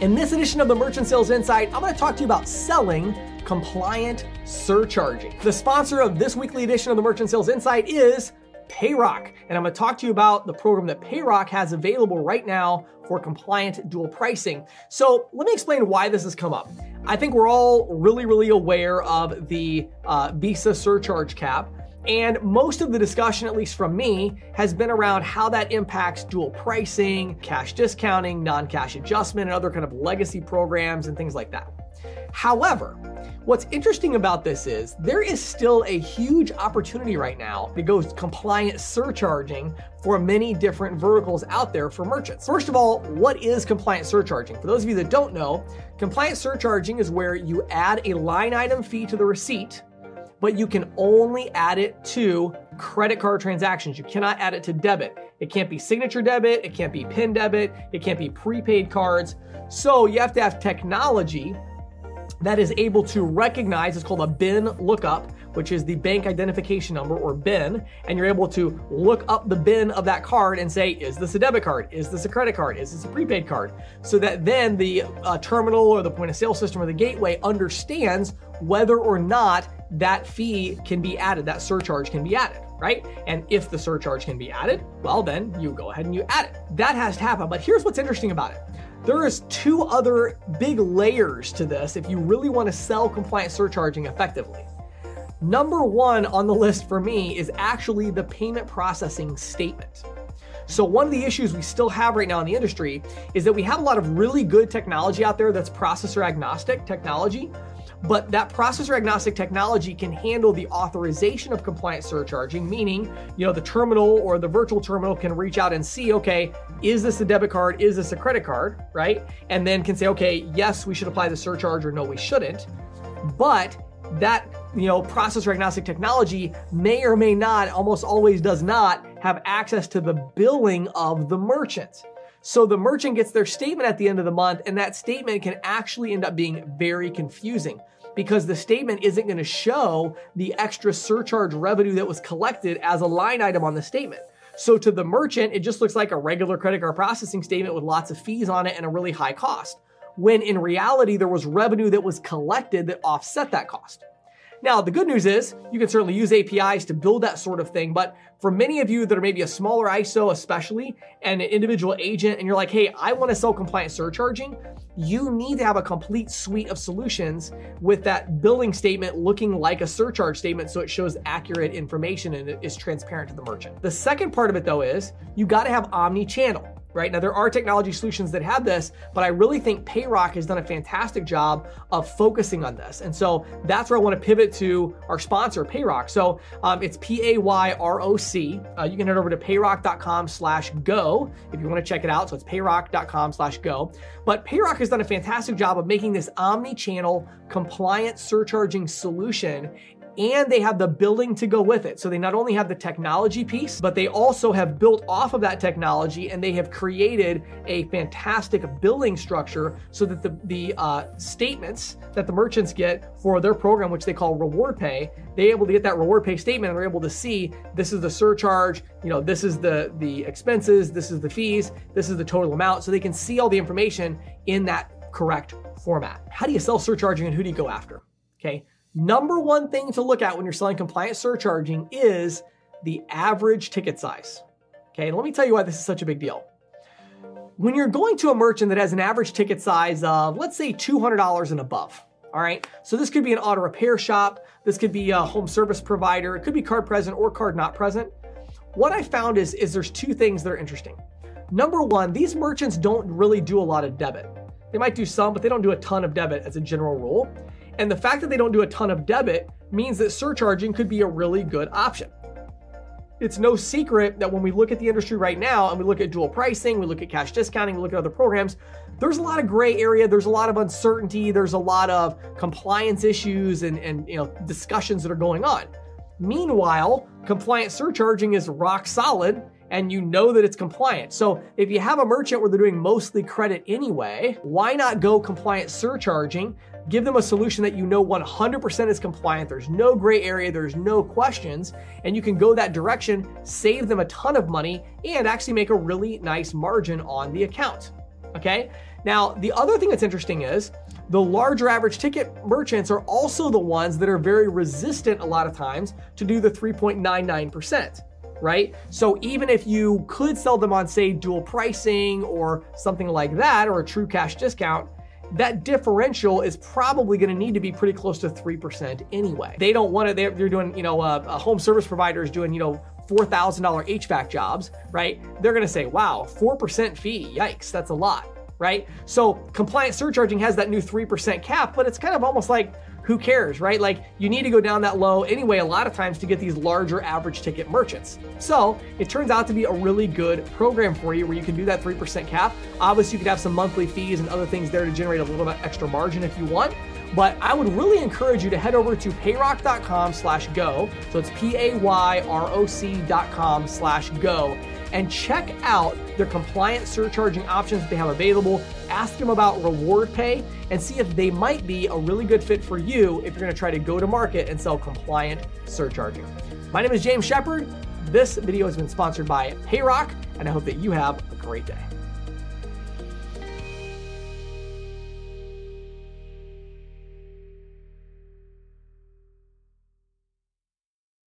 In this edition of the Merchant Sales Insight, I'm going to talk to you about selling compliant surcharging. The sponsor of this weekly edition of the Merchant Sales Insight is Payroc. And I'm going to talk to you about the program that Payroc has available right now for compliant dual pricing. So let me explain why this has come up. I think we're all really, really aware of the uh, Visa surcharge cap. And most of the discussion, at least from me, has been around how that impacts dual pricing, cash discounting, non cash adjustment, and other kind of legacy programs and things like that. However, what's interesting about this is there is still a huge opportunity right now that goes compliant surcharging for many different verticals out there for merchants. First of all, what is compliant surcharging? For those of you that don't know, compliant surcharging is where you add a line item fee to the receipt but you can only add it to credit card transactions. You cannot add it to debit. It can't be signature debit, it can't be PIN debit, it can't be prepaid cards. So you have to have technology that is able to recognize, it's called a BIN lookup, which is the bank identification number or BIN, and you're able to look up the BIN of that card and say, is this a debit card? Is this a credit card? Is this a prepaid card? So that then the uh, terminal or the point of sale system or the gateway understands whether or not that fee can be added, that surcharge can be added, right? And if the surcharge can be added, well, then you go ahead and you add it. That has to happen. But here's what's interesting about it. There is two other big layers to this if you really want to sell compliant surcharging effectively. Number one on the list for me is actually the payment processing statement. So, one of the issues we still have right now in the industry is that we have a lot of really good technology out there that's processor agnostic technology, but that processor agnostic technology can handle the authorization of compliant surcharging, meaning, you know, the terminal or the virtual terminal can reach out and see, okay, is this a debit card? Is this a credit card? Right? And then can say, okay, yes, we should apply the surcharge or no, we shouldn't. But that you know processor agnostic technology may or may not almost always does not have access to the billing of the merchant so the merchant gets their statement at the end of the month, and that statement can actually end up being very confusing because the statement isn't going to show the extra surcharge revenue that was collected as a line item on the statement. So to the merchant, it just looks like a regular credit card processing statement with lots of fees on it and a really high cost. When in reality, there was revenue that was collected that offset that cost. Now, the good news is you can certainly use APIs to build that sort of thing, but for many of you that are maybe a smaller ISO, especially, and an individual agent, and you're like, hey, I want to sell compliant surcharging, you need to have a complete suite of solutions with that billing statement looking like a surcharge statement so it shows accurate information and it is transparent to the merchant. The second part of it, though, is you got to have omni channel right? Now, there are technology solutions that have this, but I really think Payroc has done a fantastic job of focusing on this. And so that's where I want to pivot to our sponsor, Payroc. So um, it's P A Y R O C. Uh, you can head over to payroc.com slash go if you want to check it out. So it's payroc.com slash go. But Payroc has done a fantastic job of making this omni channel compliant surcharging solution and they have the billing to go with it. So they not only have the technology piece, but they also have built off of that technology and they have created a fantastic billing structure so that the, the uh, statements that the merchants get for their program, which they call RewardPay, they're able to get that RewardPay statement and they're able to see this is the surcharge, you know, this is the, the expenses, this is the fees, this is the total amount. So they can see all the information in that correct format. How do you sell surcharging and who do you go after? Okay. Number one thing to look at when you're selling compliant surcharging is the average ticket size. Okay, let me tell you why this is such a big deal. When you're going to a merchant that has an average ticket size of, let's say, $200 and above, all right, so this could be an auto repair shop, this could be a home service provider, it could be card present or card not present. What I found is, is there's two things that are interesting. Number one, these merchants don't really do a lot of debit. They might do some, but they don't do a ton of debit as a general rule. And the fact that they don't do a ton of debit means that surcharging could be a really good option. It's no secret that when we look at the industry right now and we look at dual pricing, we look at cash discounting, we look at other programs, there's a lot of gray area, there's a lot of uncertainty, there's a lot of compliance issues and, and you know discussions that are going on. Meanwhile, compliant surcharging is rock solid and you know that it's compliant. So if you have a merchant where they're doing mostly credit anyway, why not go compliant surcharging? Give them a solution that you know 100% is compliant. There's no gray area, there's no questions, and you can go that direction, save them a ton of money, and actually make a really nice margin on the account. Okay? Now, the other thing that's interesting is the larger average ticket merchants are also the ones that are very resistant a lot of times to do the 3.99%, right? So even if you could sell them on, say, dual pricing or something like that, or a true cash discount, that differential is probably going to need to be pretty close to 3% anyway. They don't want to, they're, they're doing, you know, a, a home service provider is doing, you know, $4,000 HVAC jobs, right? They're going to say, wow, 4% fee, yikes, that's a lot right? So compliant surcharging has that new 3% cap, but it's kind of almost like, who cares, right? Like you need to go down that low anyway, a lot of times to get these larger average ticket merchants. So it turns out to be a really good program for you where you can do that 3% cap. Obviously, you could have some monthly fees and other things there to generate a little bit extra margin if you want. But I would really encourage you to head over to payroc.com slash go. So it's P-A-Y-R-O-C dot com slash go and check out their compliant surcharging options that they have available. Ask them about RewardPay and see if they might be a really good fit for you if you're to try to go to market and sell compliant surcharging. My name is James Shepherd. This video has been sponsored by Payroc, and I hope that you have a great day.